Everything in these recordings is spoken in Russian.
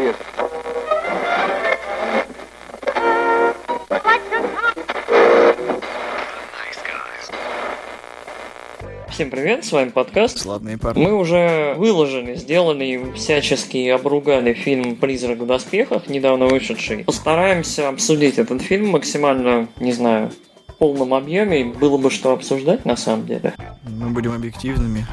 человек. Всем привет, с вами подкаст. Славные парни. Мы уже выложили, сделали и всячески обругали фильм «Призрак в доспехах», недавно вышедший. Постараемся обсудить этот фильм максимально, не знаю, в полном объеме. Было бы что обсуждать на самом деле. Мы будем объективными.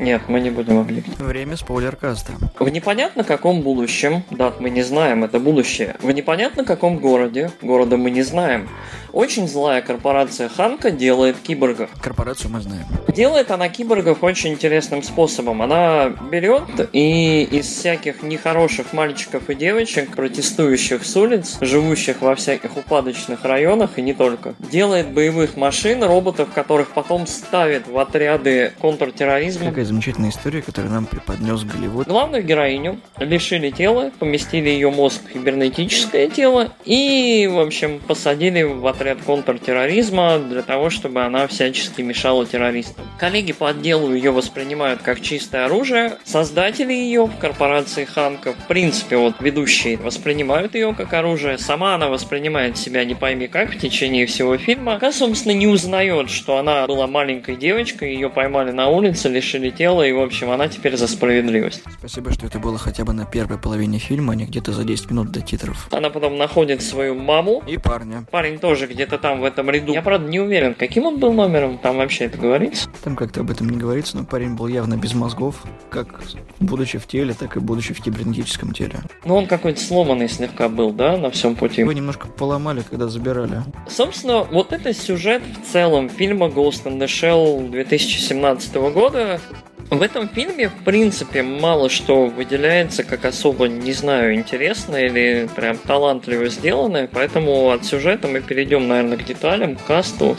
Нет, мы не будем объективны. Время спойлеркаста. В непонятно каком будущем, да, мы не знаем, это будущее. В непонятно каком городе, города мы не знаем. Очень злая корпорация Ханка делает киборгов. Корпорацию мы знаем. Делает она киборгов очень интересным способом. Она берет и из всяких нехороших мальчиков и девочек, протестующих с улиц, живущих во всяких упадочных районах и не только, делает боевых машин, роботов, которых потом ставит в отряды контртерроризма. Какая замечательная история, которую нам преподнес Голливуд. Главную героиню лишили тела, поместили ее мозг в кибернетическое тело и, в общем, посадили в отряд контртерроризма для того, чтобы она всячески мешала террористам. Коллеги по отделу ее воспринимают как чистое оружие. Создатели ее в корпорации Ханка, в принципе, вот ведущие воспринимают ее как оружие. Сама она воспринимает себя не пойми как в течение всего фильма. Она, собственно, не узнает, что она была маленькой девочкой, ее поймали на улице, лишили тела, и, в общем, она теперь за справедливость. Спасибо, что это было хотя бы на первой половине фильма, а не где-то за 10 минут до титров. Она потом находит свою маму. И парня. Парень тоже где-то там в этом ряду. Я, правда, не уверен, каким он был номером, там вообще это говорится. Там как-то об этом не говорится, но парень был явно без мозгов, как будучи в теле, так и будучи в кибернетическом теле. Ну, он какой-то сломанный слегка был, да, на всем пути. Его немножко поломали, когда забирали. Собственно, вот это сюжет в целом фильма Ghost in the Shell 2017 года. В этом фильме, в принципе, мало что выделяется как особо, не знаю, интересно или прям талантливо сделанное, поэтому от сюжета мы перейдем, наверное, к деталям, к касту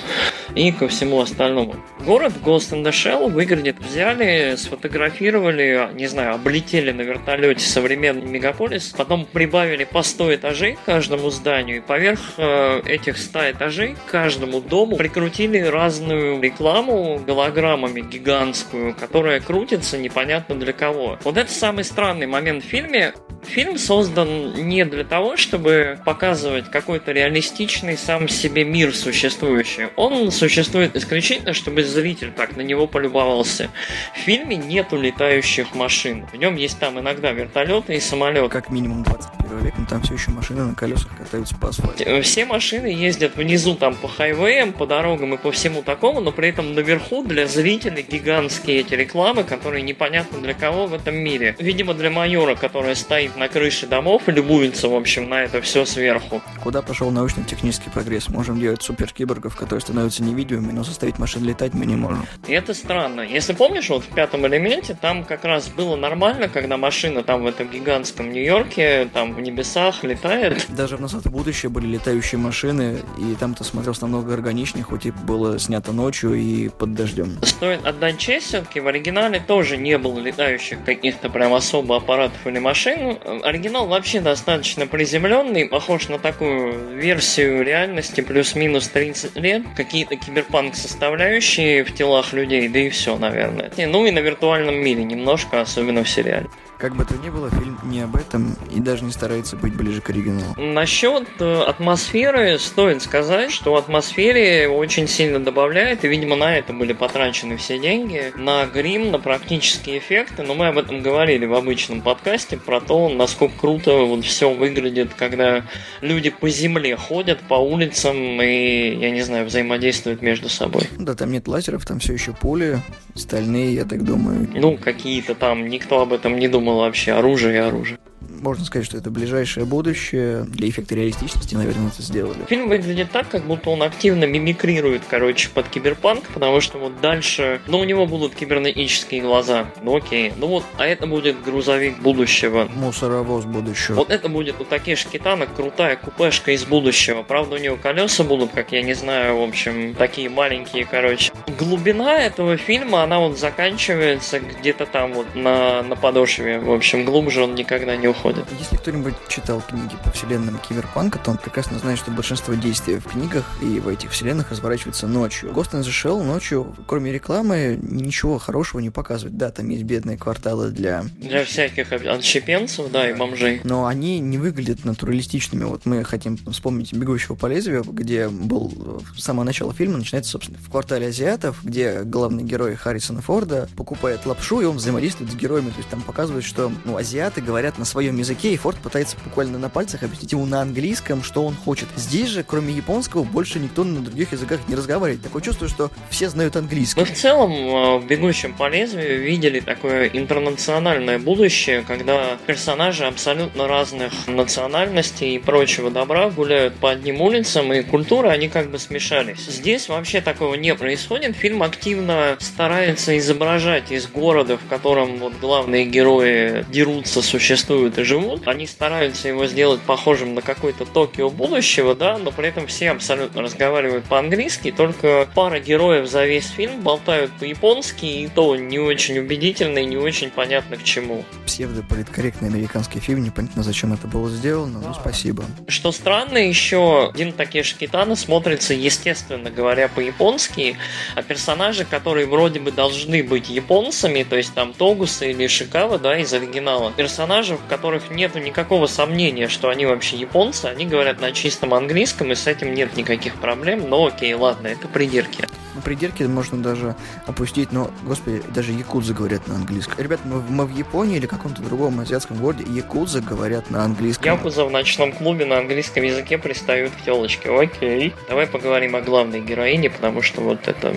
и ко всему остальному. Город Ghost in the Shell выглядит, взяли, сфотографировали, не знаю, облетели на вертолете современный мегаполис, потом прибавили по 100 этажей каждому зданию, и поверх э, этих 100 этажей каждому дому прикрутили разную рекламу голограммами гигантскую, которая крутится непонятно для кого. Вот это самый странный момент в фильме. Фильм создан не для того, чтобы показывать какой-то реалистичный сам себе мир существующий. Он существует исключительно, чтобы зритель так на него полюбовался. В фильме нету летающих машин. В нем есть там иногда вертолеты и самолеты. Как минимум 21 но там все еще машины на колесах катаются по асфальту. Все машины ездят внизу там по хайвеям, по дорогам и по всему такому, но при этом наверху для зрителей гигантские эти рекламы, которые непонятно для кого в этом мире. Видимо, для майора, который стоит на крыше домов и любуется, в общем, на это все сверху. Куда пошел научно-технический прогресс? Можем делать суперкиборгов, которые становятся невидимыми, но заставить машин летать мы не можем. И это странно. Если помнишь, вот в пятом элементе там как раз было нормально, когда машина там в этом гигантском Нью-Йорке, там в небесах летает. Даже в «Назад в будущее» были летающие машины, и там то смотрелся намного органичнее, хоть и было снято ночью и под дождем. Стоит отдать честь все-таки, в оригинале тоже не было летающих каких-то прям особо аппаратов или машин. Оригинал вообще достаточно приземленный, похож на такую версию реальности плюс-минус 30 лет. Какие-то киберпанк составляющие в телах людей, да и все, наверное. Ну и на виртуальном мире немножко, особенно в сериале. Как бы то ни было, фильм не об этом и даже не старается быть ближе к оригиналу. Насчет э, атмосферы стоит сказать, что атмосфере очень сильно добавляет, и, видимо, на это были потрачены все деньги, на грим, на практические эффекты, но мы об этом говорили в обычном подкасте, про то, насколько круто вот все выглядит, когда люди по земле ходят, по улицам и, я не знаю, взаимодействуют между собой. Да, там нет лазеров, там все еще пули, стальные, я так думаю. Ну, какие-то там, никто об этом не думал вообще, оружие и оружие. Можно сказать, что это ближайшее будущее. Для эффекта реалистичности, наверное, это сделали. Фильм выглядит так, как будто он активно мимикрирует, короче, под киберпанк, потому что вот дальше, ну, у него будут кибернетические глаза, ну окей, ну вот, а это будет грузовик будущего. Мусоровоз будущего. Вот это будет у Такеши Китана крутая купешка из будущего. Правда, у него колеса будут, как я не знаю, в общем, такие маленькие, короче. Глубина этого фильма, она вот заканчивается где-то там вот на, на подошве. В общем, глубже он никогда не уходит. Заходит. Если кто-нибудь читал книги по вселенным Киберпанка, то он прекрасно знает, что большинство действий в книгах и в этих вселенных разворачивается ночью. Ghost in the Shell ночью, кроме рекламы, ничего хорошего не показывает. Да, там есть бедные кварталы для... Для всяких отщепенцев, да, и бомжей. Но они не выглядят натуралистичными. Вот мы хотим вспомнить «Бегущего по лезвию», где был с самого начала фильма, начинается, собственно, в квартале азиатов, где главный герой Харрисона Форда покупает лапшу, и он взаимодействует с героями. То есть там показывают, что ну, азиаты говорят на своем языке, и Форд пытается буквально на пальцах объяснить ему на английском, что он хочет. Здесь же, кроме японского, больше никто на других языках не разговаривает. Такое чувство, что все знают английский. Мы в целом э, в «Бегущем по лезвию» видели такое интернациональное будущее, когда персонажи абсолютно разных национальностей и прочего добра гуляют по одним улицам, и культуры, они как бы смешались. Здесь вообще такого не происходит. Фильм активно старается изображать из города, в котором вот главные герои дерутся, существуют и живут. Они стараются его сделать похожим на какой-то Токио будущего, да, но при этом все абсолютно разговаривают по-английски, только пара героев за весь фильм болтают по-японски, и то не очень убедительно и не очень понятно к чему. Псевдополиткорректный американский фильм, непонятно зачем это было сделано, но спасибо. Что странно еще, Дин Такеши Китана смотрится, естественно говоря, по-японски, а персонажи, которые вроде бы должны быть японцами, то есть там Тогуса или Шикава, да, из оригинала, персонажи, в которых нету никакого сомнения, что они вообще японцы, они говорят на чистом английском, и с этим нет никаких проблем, но окей, ладно, это придирки. Ну, придирки можно даже опустить, но, господи, даже якудзы говорят на английском. Ребят, мы, мы в Японии или каком-то другом азиатском городе якудзы говорят на английском. Якудза в ночном клубе на английском языке пристают к телочке. Окей. Давай поговорим о главной героине, потому что вот это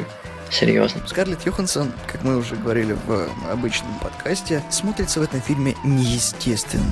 серьезно. Скарлетт Йоханссон, как мы уже говорили в обычном подкасте, смотрится в этом фильме неестественно.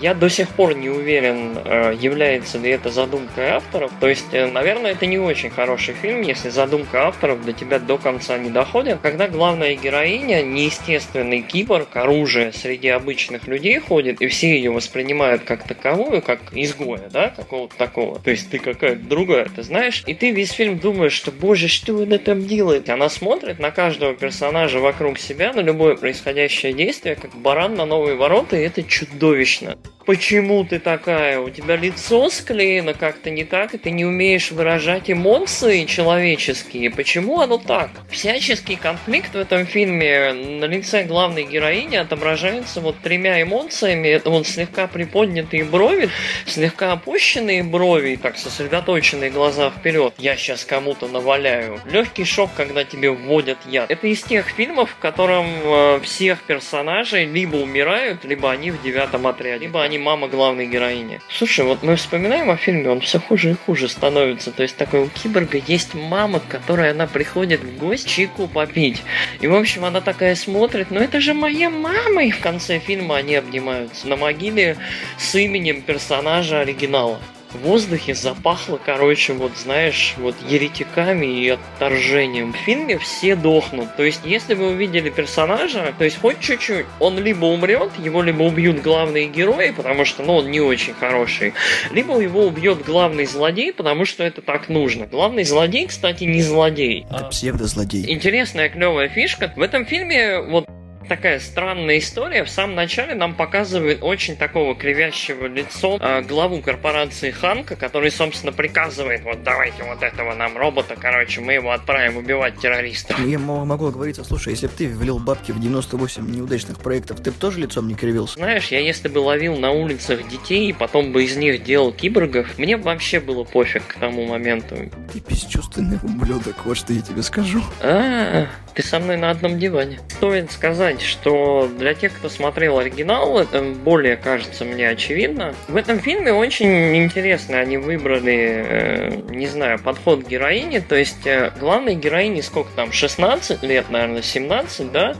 Я до сих пор не уверен, э, является ли это задумкой авторов. То есть, э, наверное, это не очень хороший фильм, если задумка авторов до тебя до конца не доходит. Когда главная героиня, неестественный киборг, оружие среди обычных людей ходит, и все ее воспринимают как таковую, как изгоя, да, какого-то такого. То есть ты какая-то другая, ты знаешь. И ты весь фильм думаешь, что, боже, что она там делает? Она смотрит на каждого персонажа вокруг себя, на любое происходящее действие, как баран на новые ворота, и это чудовищно почему ты такая, у тебя лицо склеено как-то не так, и ты не умеешь выражать эмоции человеческие, почему оно так? Всяческий конфликт в этом фильме. На лице главной героини отображается вот тремя эмоциями, это вот слегка приподнятые брови, слегка опущенные брови, так сосредоточенные глаза вперед, я сейчас кому-то наваляю, легкий шок, когда тебе вводят яд. Это из тех фильмов, в котором э, всех персонажей либо умирают, либо они в девятом отряде, либо они мама главной героини. Слушай, вот мы вспоминаем о фильме, он все хуже и хуже становится. То есть такой у киборга есть мама, к которой она приходит в гости чайку попить. И, в общем, она такая смотрит, ну это же моя мама! И в конце фильма они обнимаются на могиле с именем персонажа оригинала в воздухе запахло, короче, вот знаешь, вот еретиками и отторжением. В фильме все дохнут. То есть, если вы увидели персонажа, то есть хоть чуть-чуть, он либо умрет, его либо убьют главные герои, потому что, ну, он не очень хороший, либо его убьет главный злодей, потому что это так нужно. Главный злодей, кстати, не злодей. Это псевдозлодей. Интересная клевая фишка. В этом фильме вот такая странная история. В самом начале нам показывают очень такого кривящего лицо э, главу корпорации Ханка, который, собственно, приказывает, вот давайте вот этого нам робота, короче, мы его отправим убивать террористов. Я могу говорить, слушай, если бы ты влил бабки в 98 неудачных проектов, ты бы тоже лицом не кривился? Знаешь, я если бы ловил на улицах детей и потом бы из них делал киборгов, мне бы вообще было пофиг к тому моменту. Ты бесчувственный ублюдок, вот что я тебе скажу. А, ты со мной на одном диване. Стоит сказать, сказать, что для тех, кто смотрел оригинал, это более кажется мне очевидно. В этом фильме очень интересно они выбрали, э, не знаю, подход к героине. То есть э, главной героине сколько там, 16 лет, наверное, 17, да?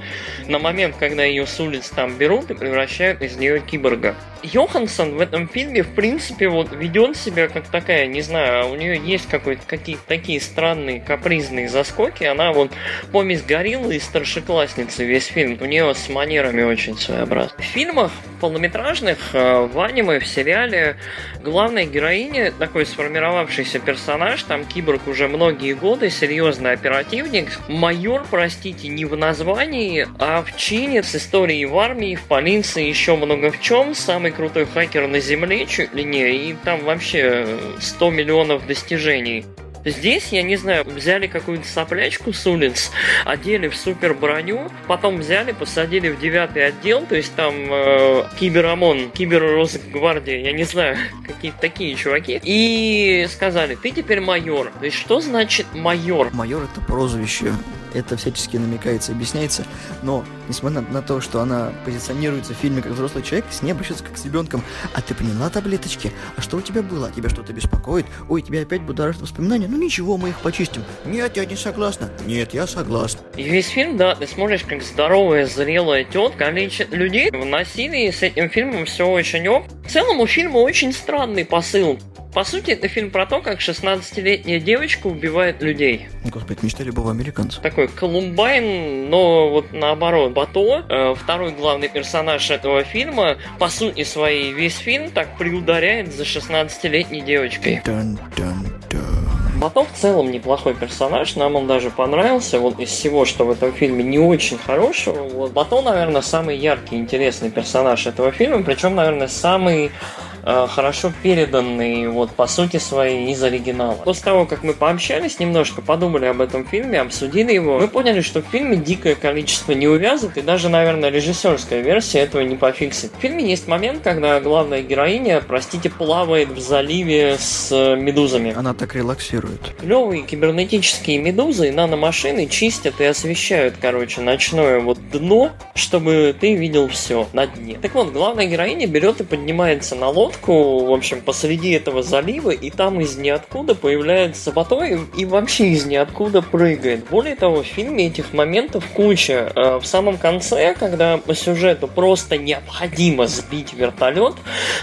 На момент, когда ее с улиц там берут и превращают из нее киборга. Йоханссон в этом фильме, в принципе, вот ведет себя как такая, не знаю, у нее есть какой-то какие-то такие странные капризные заскоки. Она вот помесь гориллы и старшеклассницы весь фильм. У нее с манерами очень своеобразно. В фильмах полнометражных, э, в аниме, в сериале главная героиня такой сформировавшийся персонаж, там киборг уже многие годы, серьезный оперативник. Майор, простите, не в названии, а в чине с историей в армии, в полиции, еще много в чем. Самый крутой хакер на Земле, чуть ли не, и там вообще 100 миллионов достижений. Здесь, я не знаю, взяли какую-то соплячку с улиц, одели в супер броню, потом взяли, посадили в девятый отдел, то есть там э, киберамон, кибер-росгвардия, я не знаю, какие-то такие чуваки, и сказали, ты теперь майор. То есть что значит майор? Майор это прозвище это всячески намекается, объясняется, но несмотря на, на то, что она позиционируется в фильме как взрослый человек, с ней обращается как с ребенком. А ты приняла таблеточки? А что у тебя было? Тебя что-то беспокоит? Ой, тебя опять будоражит воспоминания? Ну ничего, мы их почистим. Нет, я не согласна. Нет, я согласна. И весь фильм, да, ты смотришь как здоровая, зрелая тетка лечит людей. В насилии с этим фильмом все очень ок. В целом у фильма очень странный посыл. По сути, это фильм про то, как 16-летняя девочка убивает людей. Господи, мечта любого американца. Такой Колумбайн, но вот наоборот. Бато, э, второй главный персонаж этого фильма, по сути своей весь фильм так приударяет за 16-летней девочкой. Dun, dun, dun. Бато в целом неплохой персонаж, нам он даже понравился. Вот из всего, что в этом фильме не очень хорошего, вот Бато, наверное, самый яркий, интересный персонаж этого фильма, причем, наверное, самый хорошо переданный, вот, по сути своей, из оригинала. После того, как мы пообщались немножко, подумали об этом фильме, обсудили его, мы поняли, что в фильме дикое количество не увязок, и даже, наверное, режиссерская версия этого не пофиксит. В фильме есть момент, когда главная героиня, простите, плавает в заливе с медузами. Она так релаксирует. Клевые кибернетические медузы и наномашины чистят и освещают, короче, ночное вот дно, чтобы ты видел все на дне. Так вот, главная героиня берет и поднимается на лодку, лодку, в общем, посреди этого залива, и там из ниоткуда появляется Батой и вообще из ниоткуда прыгает. Более того, в фильме этих моментов куча. Э, в самом конце, когда по сюжету просто необходимо сбить вертолет,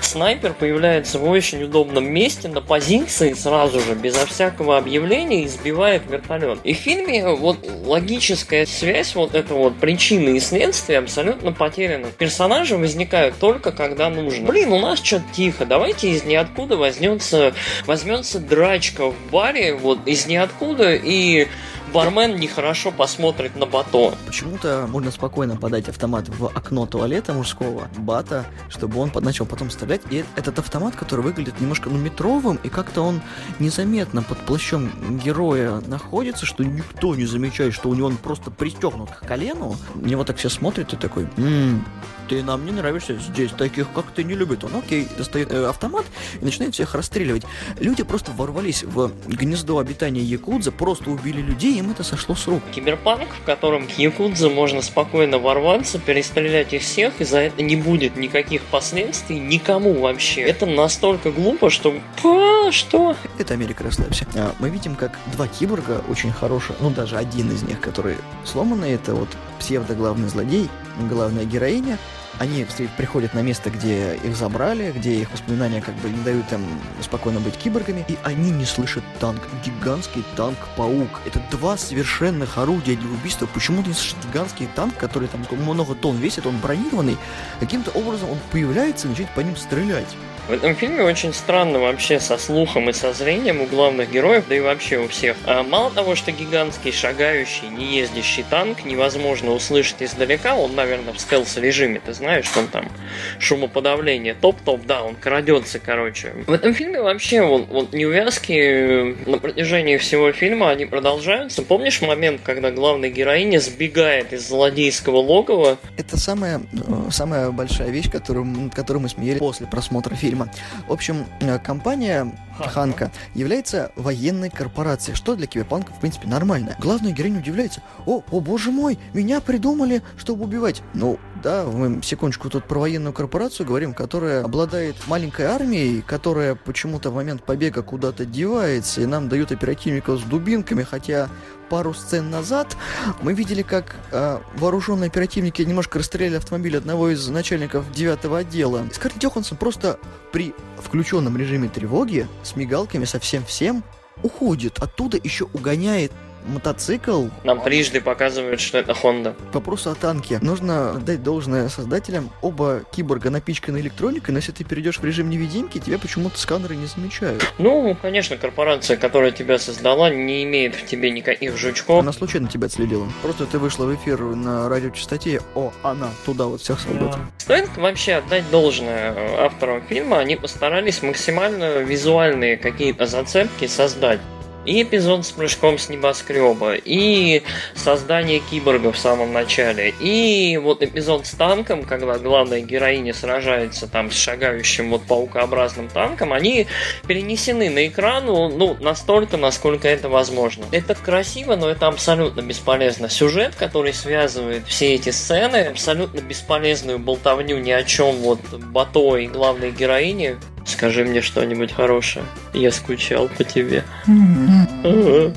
снайпер появляется в очень удобном месте на позиции сразу же, безо всякого объявления, и сбивает вертолет. И в фильме вот логическая связь, вот эта вот причины и следствия абсолютно потеряна. Персонажи возникают только когда нужно. Блин, у нас что-то тихо, давайте из ниоткуда возьмется, возьмется драчка в баре, вот из ниоткуда, и бармен нехорошо посмотрит на бато. Почему-то можно спокойно подать автомат в окно туалета мужского, бата, чтобы он начал потом стрелять. И этот автомат, который выглядит немножко ну, метровым, и как-то он незаметно под плащом героя находится, что никто не замечает, что у него он просто пристегнут к колену. На него так все смотрят и такой, м-м, ты нам не нравишься, здесь таких, как ты, не любит. Он, окей, достает э, автомат и начинает всех расстреливать. Люди просто ворвались в гнездо обитания Якудза, просто убили людей, им это сошло с рук. Киберпанк, в котором к Якудзе можно спокойно ворваться, перестрелять их всех, и за это не будет никаких последствий никому вообще. Это настолько глупо, что... Па, что? Это Америка, расслабься. А, мы видим, как два киборга очень хорошие, ну даже один из них, который сломанный, это вот псевдо-главный злодей, главная героиня, они приходят на место, где их забрали, где их воспоминания как бы не дают им спокойно быть киборгами, и они не слышат танк. Гигантский танк-паук. Это два совершенных орудия для убийства. Почему ты не слышишь гигантский танк, который там много тонн весит, он бронированный, каким-то образом он появляется и начинает по ним стрелять. В этом фильме очень странно вообще со слухом и со зрением у главных героев, да и вообще у всех. А мало того, что гигантский шагающий, не ездящий танк невозможно услышать издалека, он, наверное, в стелс-режиме, ты знаешь, что он там шумоподавление, топ-топ, да, он крадется, короче. В этом фильме вообще вот, вот неувязки на протяжении всего фильма, они продолжаются. Помнишь момент, когда главная героиня сбегает из злодейского логова? Это самая, э, самая большая вещь, которую, которую мы смеяли после просмотра фильма фильма. В общем, э, компания Ханка является военной корпорацией, что для киберпанка, в принципе, нормально. Главная героиня удивляется. О, о боже мой, меня придумали, чтобы убивать. Ну, да, мы секундочку тут про военную корпорацию говорим, которая обладает маленькой армией, которая почему-то в момент побега куда-то девается, и нам дают оперативников с дубинками, хотя пару сцен назад мы видели, как э, вооруженные оперативники немножко расстреляли автомобиль одного из начальников девятого отдела. Скарлетт Йоханссон просто при включенном режиме тревоги с мигалками, со всем всем уходит оттуда, еще угоняет мотоцикл... Нам трижды показывают, что это Honda. Вопрос о танке. Нужно отдать должное создателям. Оба киборга напичканы электроникой, но если ты перейдешь в режим невидимки, тебя почему-то сканеры не замечают. Ну, конечно, корпорация, которая тебя создала, не имеет в тебе никаких жучков. Она случайно тебя отследила. Просто ты вышла в эфир на радиочастоте, о, она, туда вот всех солдат. Стоит вообще отдать должное авторам фильма, они постарались максимально визуальные какие-то зацепки создать и эпизод с прыжком с небоскреба, и создание киборга в самом начале, и вот эпизод с танком, когда главная героиня сражается там с шагающим вот паукообразным танком, они перенесены на экран, ну, настолько, насколько это возможно. Это красиво, но это абсолютно бесполезно. Сюжет, который связывает все эти сцены, абсолютно бесполезную болтовню ни о чем вот Бато и главной героини, Скажи мне что-нибудь хорошее. Я скучал по тебе.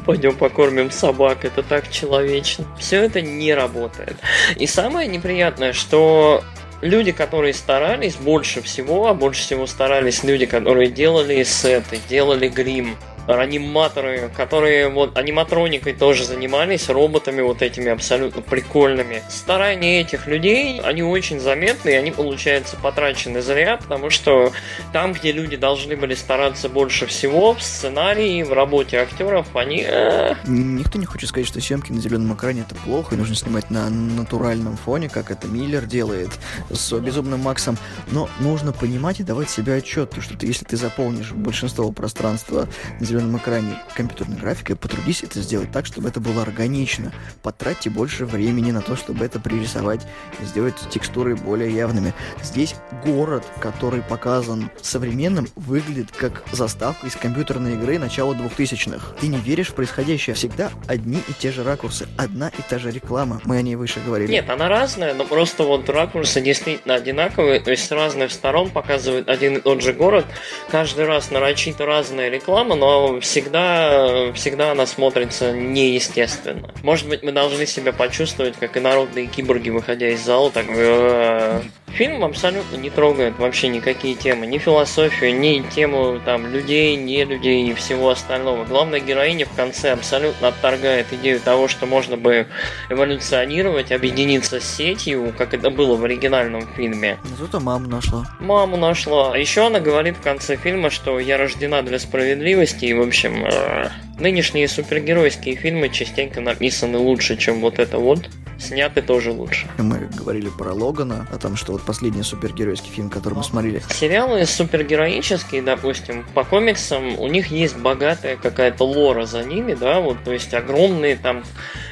Пойдем покормим собак, это так человечно. Все это не работает. И самое неприятное, что люди, которые старались больше всего, а больше всего старались люди, которые делали сеты, делали грим, аниматоры, которые вот аниматроникой тоже занимались, роботами вот этими абсолютно прикольными. Старания этих людей, они очень заметны, и они, получается, потрачены зря, потому что там, где люди должны были стараться больше всего, в сценарии, в работе актеров, они... Э, Никто не хочет сказать, что съемки на зеленом экране это плохо, и нужно снимать на натуральном фоне, как это Миллер делает с Безумным Максом, но нужно понимать и давать себе отчет, что ты, если ты заполнишь большинство пространства на зеленом зеленом экране компьютерной графикой, потрудись это сделать так, чтобы это было органично. Потратьте больше времени на то, чтобы это пририсовать сделать текстуры более явными. Здесь город, который показан современным, выглядит как заставка из компьютерной игры начала 2000-х. Ты не веришь в происходящее. Всегда одни и те же ракурсы, одна и та же реклама. Мы о ней выше говорили. Нет, она разная, но просто вот ракурсы действительно одинаковые, то есть с разных сторон показывают один и тот же город. Каждый раз нарочито разная реклама, но всегда, всегда она смотрится неестественно. Может быть, мы должны себя почувствовать, как и народные киборги, выходя из зала, так э, Фильм абсолютно не трогает вообще никакие темы, ни философию, ни тему там людей, не людей и всего остального. Главная героиня в конце абсолютно отторгает идею того, что можно бы эволюционировать, объединиться с сетью, как это было в оригинальном фильме. Зато маму нашла. Маму нашла. А еще она говорит в конце фильма, что я рождена для справедливости, и в общем, э, нынешние супергеройские фильмы частенько написаны лучше, чем вот это вот сняты тоже лучше. Мы говорили про Логана, о том, что вот последний супергеройский фильм, который мы смотрели. Сериалы супергероические, допустим, по комиксам, у них есть богатая какая-то лора за ними, да, вот, то есть огромные там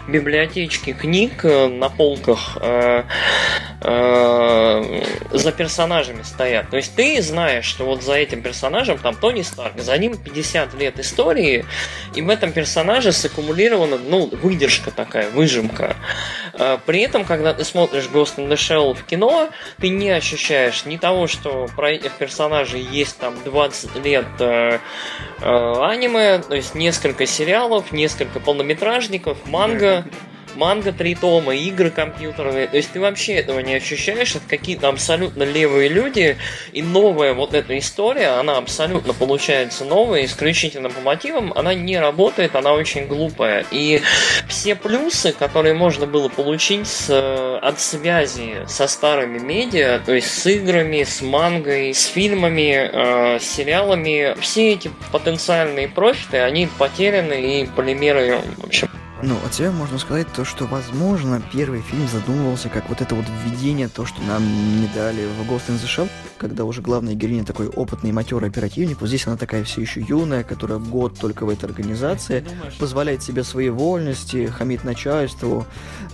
библиотечки книг э, на полках э, за персонажами стоят. То есть ты знаешь, что вот за этим персонажем там Тони Старк, за ним 50 лет истории, и в этом персонаже саккумулирована, ну, выдержка такая, выжимка. Э, при этом, когда ты смотришь Ghost in the Shell в кино, ты не ощущаешь ни того, что про этих персонажей есть там 20 лет э, э, аниме, то есть несколько сериалов, несколько полнометражников, манга манга три тома, игры компьютерные. То есть ты вообще этого не ощущаешь. Это какие-то абсолютно левые люди. И новая вот эта история, она абсолютно получается новая, исключительно по мотивам. Она не работает, она очень глупая. И все плюсы, которые можно было получить с, от связи со старыми медиа, то есть с играми, с мангой, с фильмами, э, с сериалами, все эти потенциальные профиты, они потеряны и полимеры, в общем, ну, от себя можно сказать то, что, возможно, первый фильм задумывался как вот это вот введение, то, что нам не дали в Ghost in the Shell, когда уже главная героиня такой опытный матерый оперативник, вот здесь она такая все еще юная, которая год только в этой организации, позволяет себе свои вольности, хамит начальству,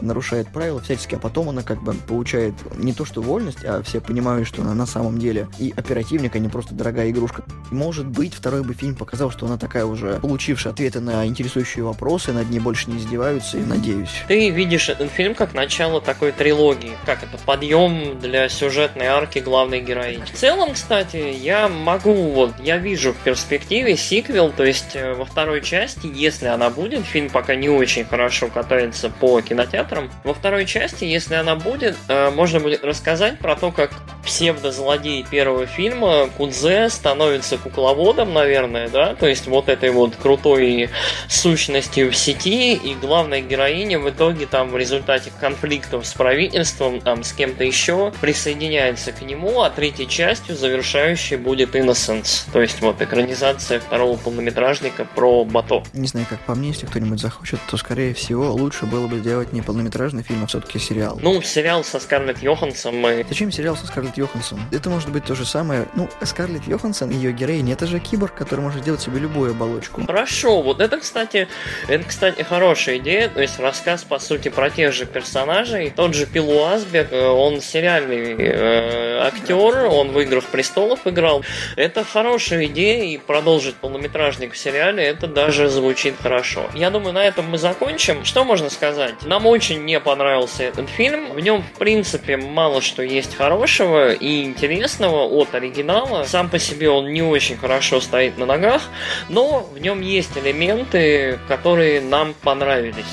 нарушает правила всячески, а потом она как бы получает не то что вольность, а все понимают, что она на самом деле и оперативник, а не просто дорогая игрушка. Может быть, второй бы фильм показал, что она такая уже получившая ответы на интересующие вопросы, над ней больше не издеваются, и надеюсь. Ты видишь этот фильм как начало такой трилогии, как это подъем для сюжетной арки главной героини. В целом, кстати, я могу, вот, я вижу в перспективе сиквел, то есть э, во второй части, если она будет, фильм пока не очень хорошо катается по кинотеатрам, во второй части, если она будет, э, можно будет рассказать про то, как псевдозлодей первого фильма Кудзе становится кукловодом, наверное, да, то есть вот этой вот крутой сущностью в сети, и главная героиня в итоге там в результате конфликтов с правительством, там с кем-то еще, присоединяется к нему, а третьей частью завершающей будет Innocence. То есть вот экранизация второго полнометражника про Бато. Не знаю, как по мне, если кто-нибудь захочет, то, скорее всего, лучше было бы сделать не полнометражный фильм, а все-таки сериал. Ну, сериал со Скарлетт Йоханссон мы... Зачем сериал со Скарлетт Йоханссон? Это может быть то же самое. Ну, Скарлетт Йоханссон, ее героиня, это же киборг, который может делать себе любую оболочку. Хорошо, вот это, кстати, это, кстати, хорошая идея. То есть рассказ, по сути, про тех же персонажей. Тот же Пилу Асбек, э, он сериальный э, актер, он в «Играх престолов» играл. Это хорошая идея, и продолжить полнометражник в сериале, это даже звучит хорошо. Я думаю, на этом мы закончим. Что можно сказать? Нам очень не понравился этот фильм. В нем, в принципе, мало что есть хорошего и интересного от оригинала. Сам по себе он не очень хорошо стоит на ногах, но в нем есть элементы, которые нам понравились.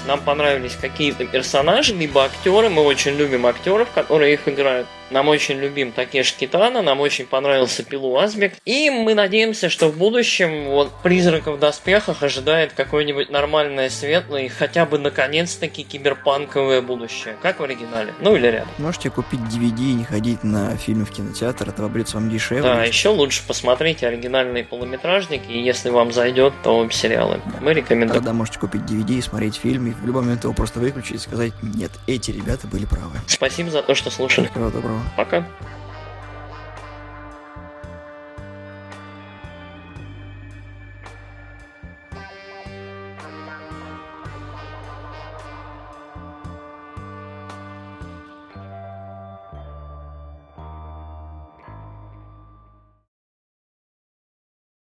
Нам понравились какие-то персонажи, либо актеры. Мы очень любим актеров, которые их играют. Нам очень любим Такеш Китана, нам очень понравился Пилу Азбек. И мы надеемся, что в будущем вот Призраков в доспехах ожидает какое-нибудь нормальное, светлое и хотя бы наконец-таки киберпанковое будущее. Как в оригинале. Ну или рядом. Можете купить DVD и не ходить на фильмы в кинотеатр, это обрется вам дешевле. Да, еще лучше посмотреть оригинальные полнометражники, и если вам зайдет, то сериалы. Мы рекомендуем. Тогда можете купить DVD и смотреть фильм, и в любой момент его просто выключить и сказать, нет, эти ребята были правы. Спасибо за то, что слушали. Всего доброго. Пока.